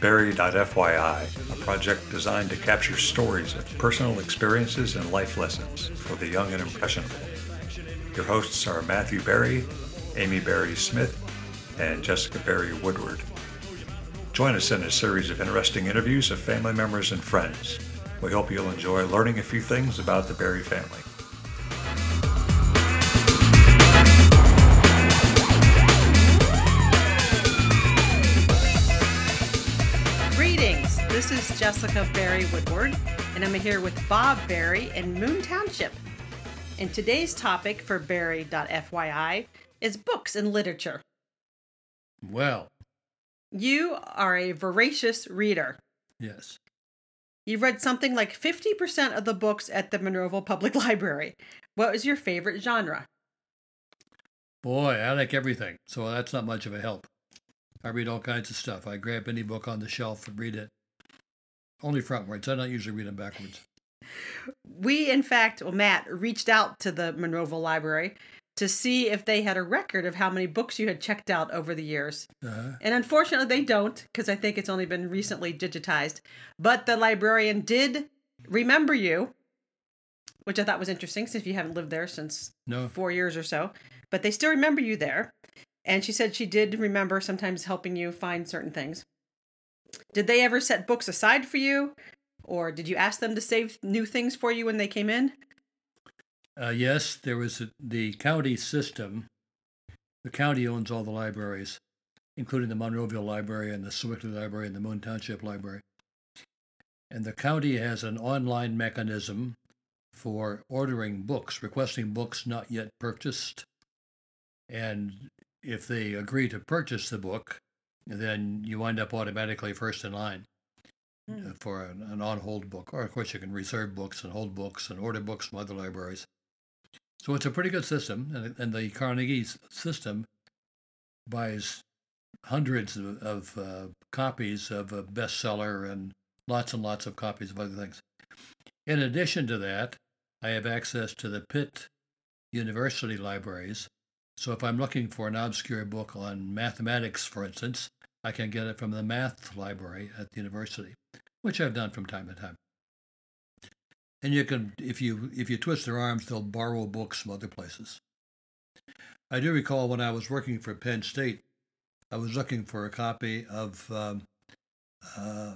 Barry.FYI, a project designed to capture stories of personal experiences and life lessons for the young and impressionable. Your hosts are Matthew Barry, Amy Barry Smith, and Jessica Barry Woodward. Join us in a series of interesting interviews of family members and friends. We hope you'll enjoy learning a few things about the Barry family. Is Jessica Barry Woodward, and I'm here with Bob Barry in Moon Township. And today's topic for Barry.FYI is books and literature. Well, You are a voracious reader. yes. You've read something like 50% of the books at the Monroeville Public Library. What was your favorite genre? Boy, I like everything, so that's not much of a help. I read all kinds of stuff. I grab any book on the shelf and read it. Only frontwards. I don't usually read them backwards. We, in fact, well, Matt reached out to the Monroeville Library to see if they had a record of how many books you had checked out over the years. Uh-huh. And unfortunately, they don't because I think it's only been recently digitized. But the librarian did remember you, which I thought was interesting since you haven't lived there since No, four years or so. But they still remember you there. And she said she did remember sometimes helping you find certain things. Did they ever set books aside for you? Or did you ask them to save new things for you when they came in? uh, yes, there was a, the county system. The county owns all the libraries, including the Monroeville Library and the Sewickley Library and the Moon Township Library. And the county has an online mechanism for ordering books, requesting books not yet purchased. And if they agree to purchase the book, then you wind up automatically first in line uh, for an, an on hold book. Or, of course, you can reserve books and hold books and order books from other libraries. So it's a pretty good system. And, and the Carnegie system buys hundreds of, of uh, copies of a bestseller and lots and lots of copies of other things. In addition to that, I have access to the Pitt University libraries. So if I'm looking for an obscure book on mathematics, for instance, I can get it from the math library at the university, which I've done from time to time. And you can, if you if you twist their arms, they'll borrow books from other places. I do recall when I was working for Penn State, I was looking for a copy of um, uh,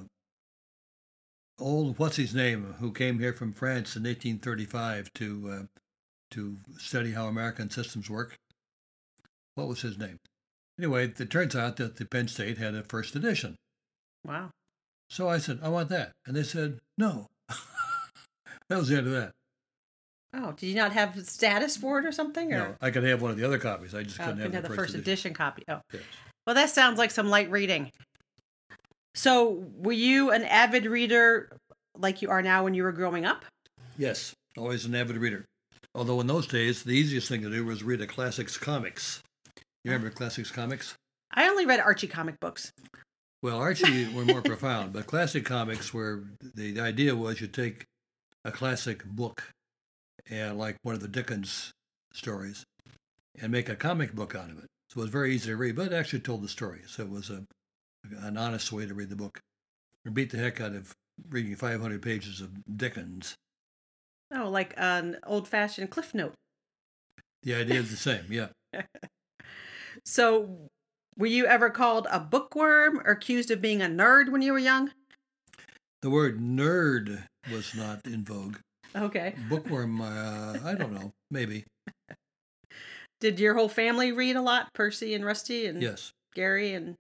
old what's his name who came here from France in 1835 to uh, to study how American systems work. What was his name? Anyway, it turns out that the Penn State had a first edition. Wow. So I said, I want that. And they said, no. that was the end of that. Oh, did you not have status for it or something? Or No, I could have one of the other copies. I just oh, couldn't have have the, the first edition copy? Oh, Yes. well, that sounds like some light reading. So, were you an avid reader like you are now when you were growing up? Yes, always an avid reader. Although in those days, the easiest thing to do was read a classics comics. You remember classics comics? I only read Archie comic books. Well, Archie were more profound, but classic comics were the, the idea was you take a classic book, and like one of the Dickens stories, and make a comic book out of it. So it was very easy to read, but it actually told the story. So it was a an honest way to read the book. Or beat the heck out of reading 500 pages of Dickens. Oh, like an old fashioned Cliff Note. The idea is the same, yeah. So, were you ever called a bookworm or accused of being a nerd when you were young? The word nerd was not in vogue. Okay. Bookworm, uh, I don't know, maybe. Did your whole family read a lot? Percy and Rusty and Yes, Gary and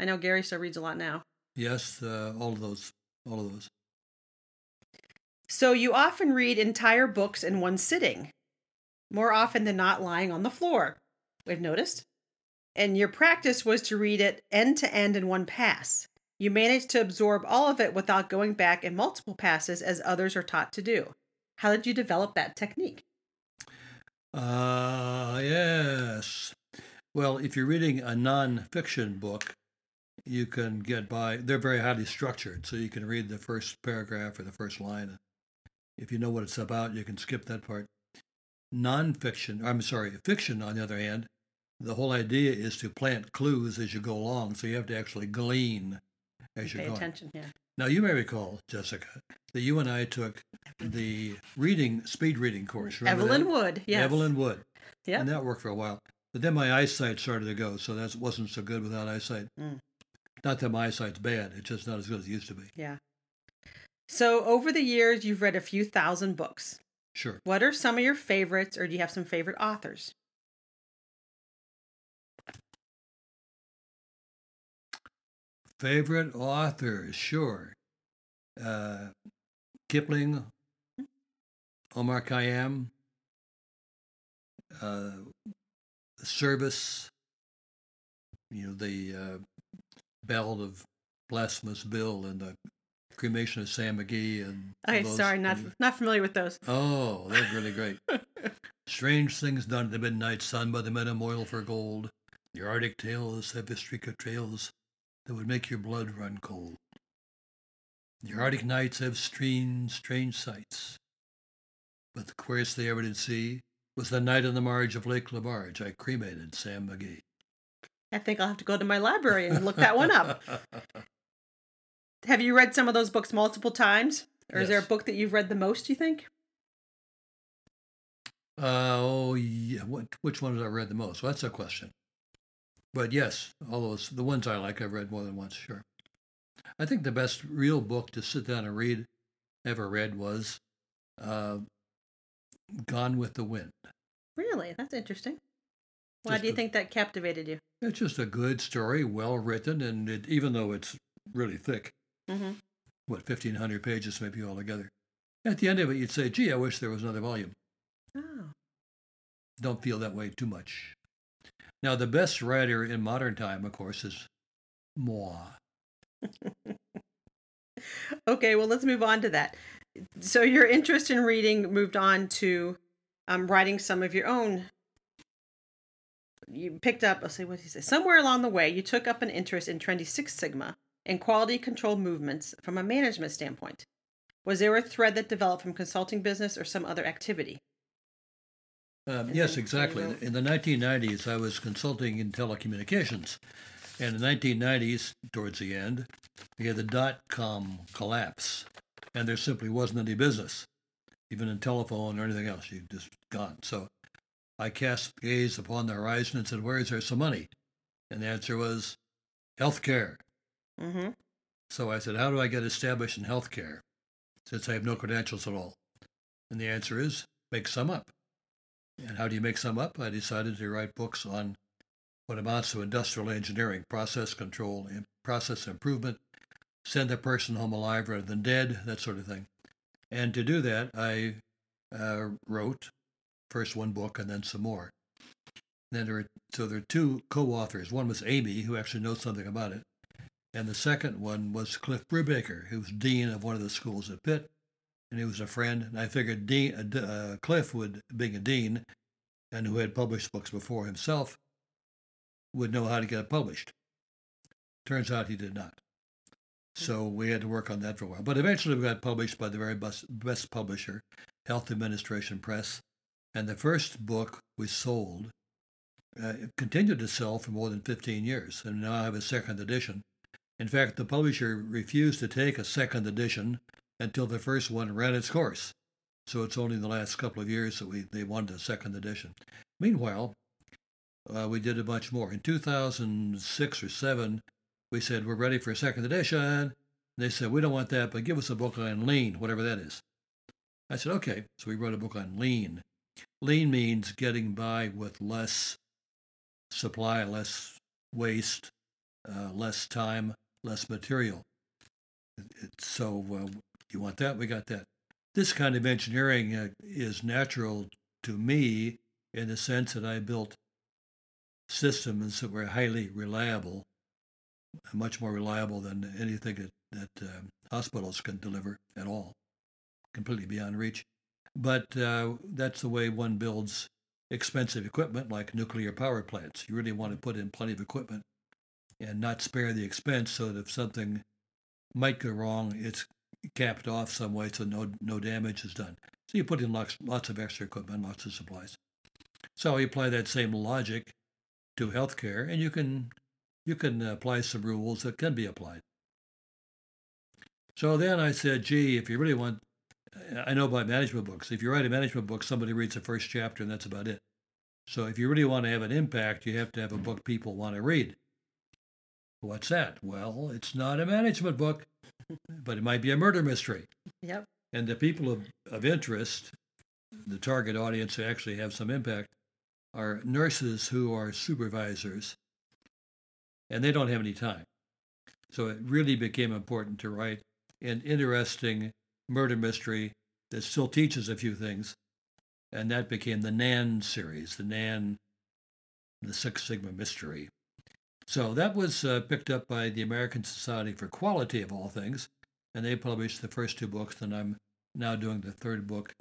I know Gary still reads a lot now. yes, uh, all of those, all of those. So you often read entire books in one sitting, more often than not lying on the floor. We've noticed. And your practice was to read it end to end in one pass. You managed to absorb all of it without going back in multiple passes as others are taught to do. How did you develop that technique? Uh, yes. Well, if you're reading a non-fiction book, you can get by. They're very highly structured, so you can read the first paragraph or the first line. If you know what it's about, you can skip that part. Non-fiction, I'm sorry, fiction, on the other hand, the whole idea is to plant clues as you go along, so you have to actually glean as you're Pay going. attention. Yeah. Now, you may recall, Jessica, that you and I took the reading, speed reading course. Remember Evelyn that? Wood. Yes. Evelyn Wood. Yeah. And that worked for a while. But then my eyesight started to go, so that wasn't so good without eyesight. Mm. Not that my eyesight's bad, it's just not as good as it used to be. Yeah. So over the years, you've read a few thousand books. Sure. What are some of your favorites, or do you have some favorite authors? Favorite authors, sure. Uh, Kipling, Omar Khayyam, uh, Service, you know, the uh, Ballad of Blasphemous Bill and the Cremation of Sam McGee. And Okay, those- sorry, not not familiar with those. Oh, they're really great. Strange things done in the midnight sun by the men of moil for gold. The Arctic tales a streak of trails that would make your blood run cold. Your Arctic nights have strange, strange sights. But the queerest they ever did see was the night on the marge of Lake Lebarge I cremated Sam McGee. I think I'll have to go to my library and look that one up. Have you read some of those books multiple times? Or is there a book that you've read the most, you think? Uh, oh, yeah. What, which ones I read the most? Well, that's a question. But yes, all those, the ones I like, I've read more than once, sure. I think the best real book to sit down and read, ever read, was uh, Gone with the Wind. Really? That's interesting. Why Just do you a- think that captivated you? It's just a good story, well written, and it, even though it's really thick, Mm-hmm. what, 1,500 pages maybe altogether, at the end of it, you'd say, gee, I wish there was another volume. Oh. don't feel that way too much. Now, the best writer in modern time, of course, is moi. Okay, well, let's move on to that. So, your interest in reading moved on to um, writing some of your own. You picked up, I'll say, what did he say? Somewhere along the way, you took up an interest in trendy Six Sigma and quality control movements from a management standpoint. Was there a thread that developed from consulting business or some other activity? Um, yes, exactly. In the 1990s, I was consulting in telecommunications. And in the 1990s, towards the end, we had the dot com collapse, and there simply wasn't any business, even in telephone or anything else. You just gone. So I cast gaze upon the horizon and said, Where is there some money? And the answer was healthcare. Mm-hmm. So I said, How do I get established in healthcare since I have no credentials at all? And the answer is make some up. And how do you make some up? I decided to write books on what amounts to industrial engineering, process control, and process improvement, send a person home alive rather than dead, that sort of thing. And to do that, I uh, wrote first one book and then some more. Then there so there are two co-authors. One was Amy, who actually knows something about it, and the second one was Cliff Brubaker, who was dean of one of the schools at Pitt, and he was a friend. And I figured dean, uh, uh, Cliff would, being a dean, and who had published books before himself, would know how to get it published. Turns out he did not. So we had to work on that for a while. But eventually we got published by the very best, best publisher, Health Administration Press. And the first book we sold uh, it continued to sell for more than 15 years. And now I have a second edition. In fact, the publisher refused to take a second edition until the first one ran its course. So it's only in the last couple of years that we they wanted a second edition. Meanwhile, uh, we did a bunch more. In 2006 or 7, we said, we're ready for a second edition. They said, we don't want that, but give us a book on lean, whatever that is. I said, okay. So we wrote a book on lean. Lean means getting by with less supply, less waste, uh, less time, less material. So uh, you want that? We got that. This kind of engineering uh, is natural to me in the sense that I built systems that were highly reliable, much more reliable than anything that, that um, hospitals can deliver at all, completely beyond reach. But uh, that's the way one builds expensive equipment like nuclear power plants. You really want to put in plenty of equipment and not spare the expense so that if something might go wrong, it's capped off some way so no, no damage is done. So you put in lots, lots of extra equipment, lots of supplies. So you apply that same logic to healthcare, and you can you can apply some rules that can be applied. So then I said, gee, if you really want, I know about management books. If you write a management book, somebody reads the first chapter and that's about it. So if you really want to have an impact, you have to have a book people want to read. What's that? Well, it's not a management book, but it might be a murder mystery. Yep. And the people of, of interest, the target audience who actually have some impact, are nurses who are supervisors, and they don't have any time. So it really became important to write an interesting murder mystery that still teaches a few things. And that became the NAN series, the NAN, the Six Sigma Mystery. So that was uh, picked up by the American Society for Quality of all things, and they published the first two books. And I'm now doing the third book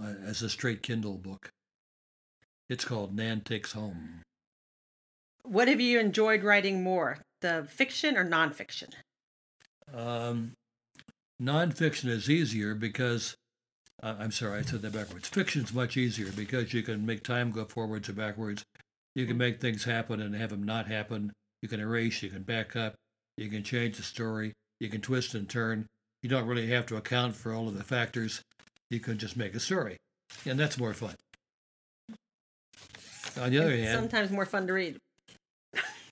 uh, as a straight Kindle book. It's called Nan Takes Home. What have you enjoyed writing more, the fiction or nonfiction? Um, nonfiction is easier because uh, I'm sorry, I said that backwards. Fiction's much easier because you can make time go forwards or backwards. You can make things happen and have them not happen. You can erase, you can back up, you can change the story, you can twist and turn. You don't really have to account for all of the factors. You can just make a story, and that's more fun. On the other It's hand, sometimes more fun to read.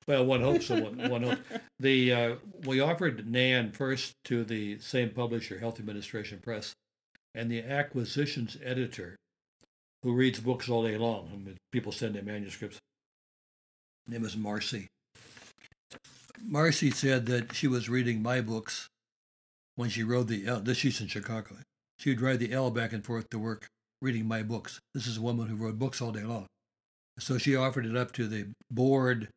well, one hopes so. One, one hope. The uh, we offered Nan first to the same publisher, Health Administration Press, and the acquisitions editor, who reads books all day long. I mean, people send in manuscripts. Name is Marcy. Marcy said that she was reading my books when she rode the L. This she's in Chicago. She'd ride the L back and forth to work, reading my books. This is a woman who wrote books all day long. So she offered it up to the board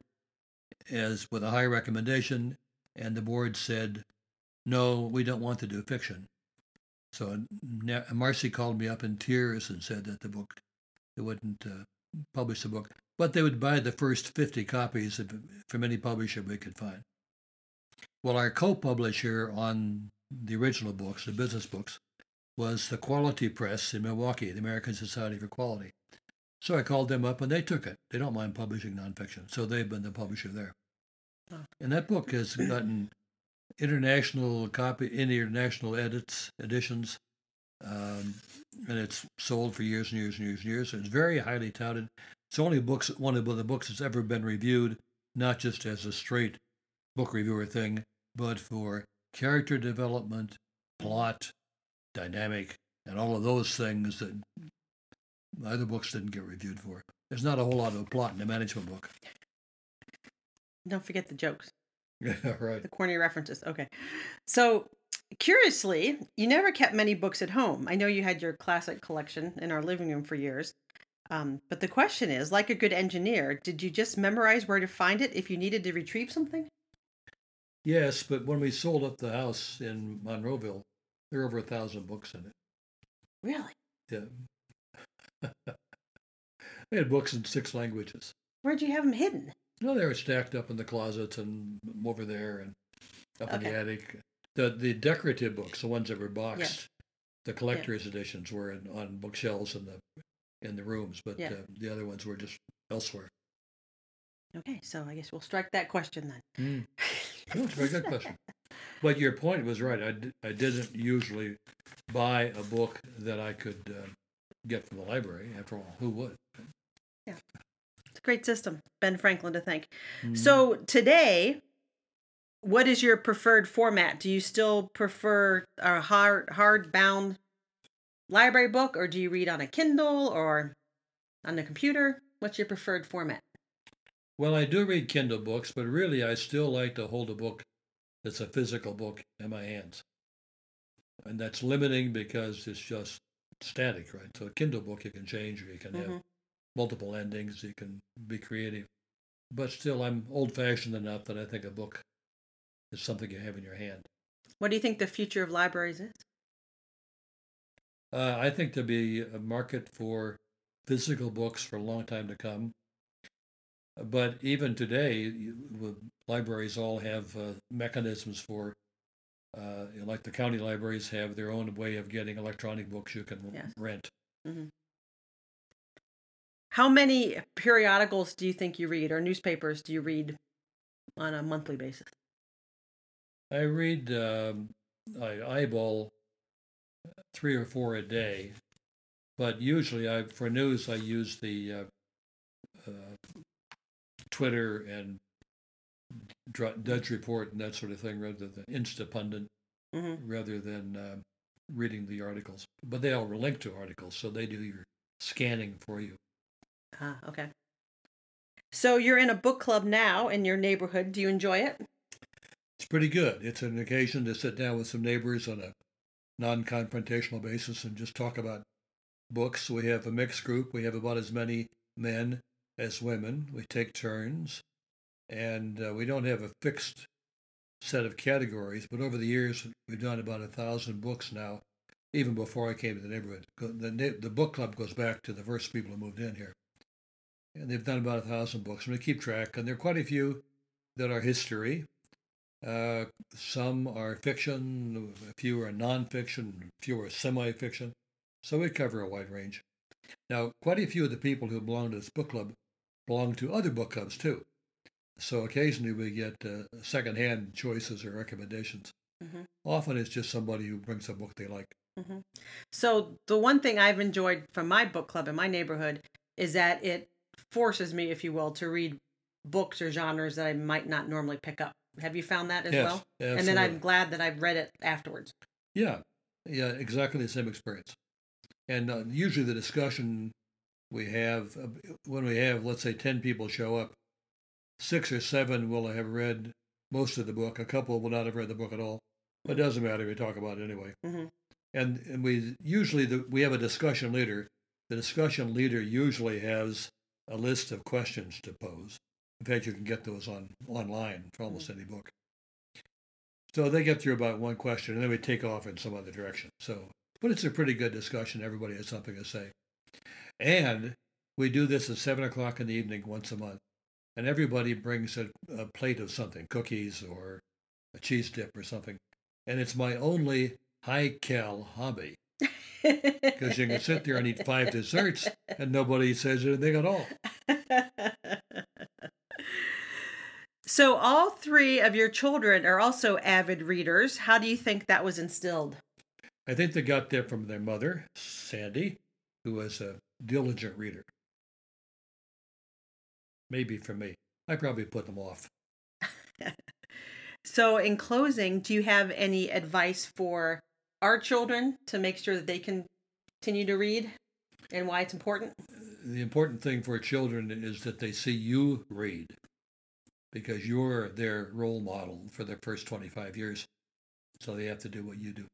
as with a high recommendation, and the board said, "No, we don't want to do fiction." So Marcy called me up in tears and said that the book, they wouldn't uh, publish the book, but they would buy the first 50 copies of, from any publisher we could find. Well, our co-publisher on the original books, the business books, was the Quality Press in Milwaukee, the American Society for Quality. So I called them up and they took it. They don't mind publishing nonfiction, so they've been the publisher there. And that book has gotten international copy, international edits, editions, um, and it's sold for years and years and years and years. So It's very highly touted. It's only books, one of the books that's ever been reviewed, not just as a straight book reviewer thing, but for character development, plot, dynamic, and all of those things that other books didn't get reviewed for. There's not a whole lot of plot in a management book. Don't forget the jokes, Yeah, right. the corny references. Okay. So, curiously, you never kept many books at home. I know you had your classic collection in our living room for years. Um, but the question is like a good engineer, did you just memorize where to find it if you needed to retrieve something? Yes, but when we sold up the house in Monroeville, there were over a thousand books in it. Really? Yeah. we had books in six languages. Where'd you have them hidden? No, they were stacked up in the closets and over there and up in the attic. The the decorative books, the ones that were boxed, Yes. the collector's editions were in, on bookshelves in the in the rooms, but Yeah. uh, the other ones were just elsewhere. Okay, so I guess we'll strike that question then. Mm. No, it's a very good question. But your point was right. I, I didn't usually buy a book that I could uh, get from the library. After all, who would? Yeah. It's a great system. Ben Franklin to thank. Mm. So today, what is your preferred format? Do you still prefer a hard hardbound library book, or do you read on a Kindle or on the computer? What's your preferred format? Well, I do read Kindle books, but really I still like to hold a book that's a physical book in my hands. And that's limiting because it's just static, right? So a Kindle book you can change or you can have Mhm. multiple endings, you can be creative. But still, I'm old fashioned enough that I think a book is something you have in your hand. What do you think the future of libraries is? Uh, I think there'll be a market for physical books for a long time to come. But even today, you, libraries all have uh, mechanisms for, uh, like the county libraries have their own way of getting electronic books you can Yes. rent. How many periodicals do you think you read, or newspapers do you read on a monthly basis? I read um, I eyeball three or four a day, but usually I for news I use the uh, uh, Twitter and Drudge Report and that sort of thing rather than Instapundit, Mm-hmm. rather than uh, reading the articles. But they all link to articles, so they do your scanning for you. Ah, okay. So you're in a book club now in your neighborhood. Do you enjoy it? It's pretty good. It's an occasion to sit down with some neighbors on a non confrontational basis and just talk about books. We have a mixed group. We have about as many men as women. We take turns. And uh, we don't have a fixed set of categories, but over the years, we've done about a thousand books now, even before I came to the neighborhood. The, the book club goes back to the first people who moved in here. And they've done about a thousand books. And we keep track, and there are quite a few that are history. Uh, some are fiction, a few are nonfiction, a few are semi fiction. So we cover a wide range. Now, quite a few of the people who belong to this book club belong to other book clubs too. So occasionally we get uh, secondhand choices or recommendations. Mhm. Often it's just somebody who brings a book they like. So the one thing I've enjoyed from my book club in my neighborhood is that it forces me, if you will, to read books or genres that I might not normally pick up. Have you found that as yes, well? absolutely. And then I'm glad that I've read it afterwards. Yeah, yeah, exactly the same experience. And uh, usually the discussion we have, uh, when we have, let's say, 10 people show up, six or seven will have read most of the book. A couple will not have read the book at all. But it doesn't matter. We talk about it anyway. Mhm. And, and we usually, the, we have a discussion leader. The discussion leader usually has a list of questions to pose. In fact, you can get those on online for almost mm. any book. So they get through about one question, and then we take off in some other direction. So, but it's a pretty good discussion. Everybody has something to say, and we do this at seven o'clock in the evening once a month, and everybody brings a, a plate of something, cookies or a cheese dip or something, and it's my only high cal hobby because you can sit there and eat five desserts, and nobody says anything at all. so all three of your children are also avid readers. How do you think that was instilled? I think they got that from their mother, Sandy, who was a diligent reader. Maybe for me. I probably put them off. So in closing, do you have any advice for our children to make sure that they can continue to read and why it's important? The important thing for children is that they see you read because you're their role model for their first 25 years. So they have to do what you do.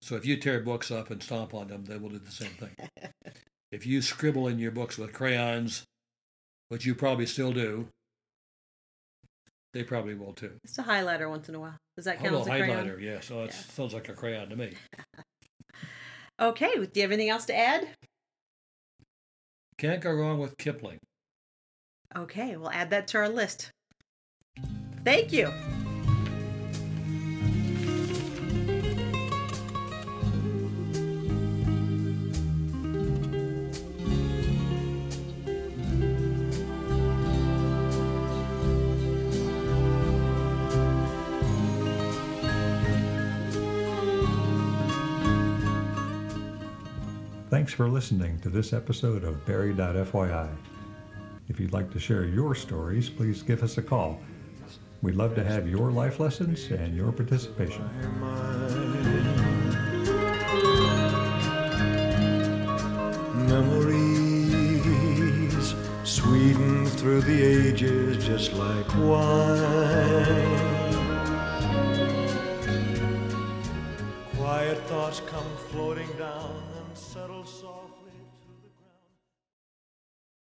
So if you tear books up and stomp on them, they will do the same thing. if you scribble in your books with crayons, which you probably still do, they probably will too. It's a highlighter once in a while. Does that Oh, count as a crayon? highlighter, yes. Oh, it Yeah. sounds like a crayon to me. Okay. Do you have anything else to add? Can't go wrong with Kipling. Okay, we'll add that to our list. Thank you. Thanks for listening to this episode of Barry.FYI. If you'd like to share your stories, please give us a call. We'd love to have your life lessons and your participation. Memories sweeten through the ages just like wine. Quiet thoughts come floating down and settle soft.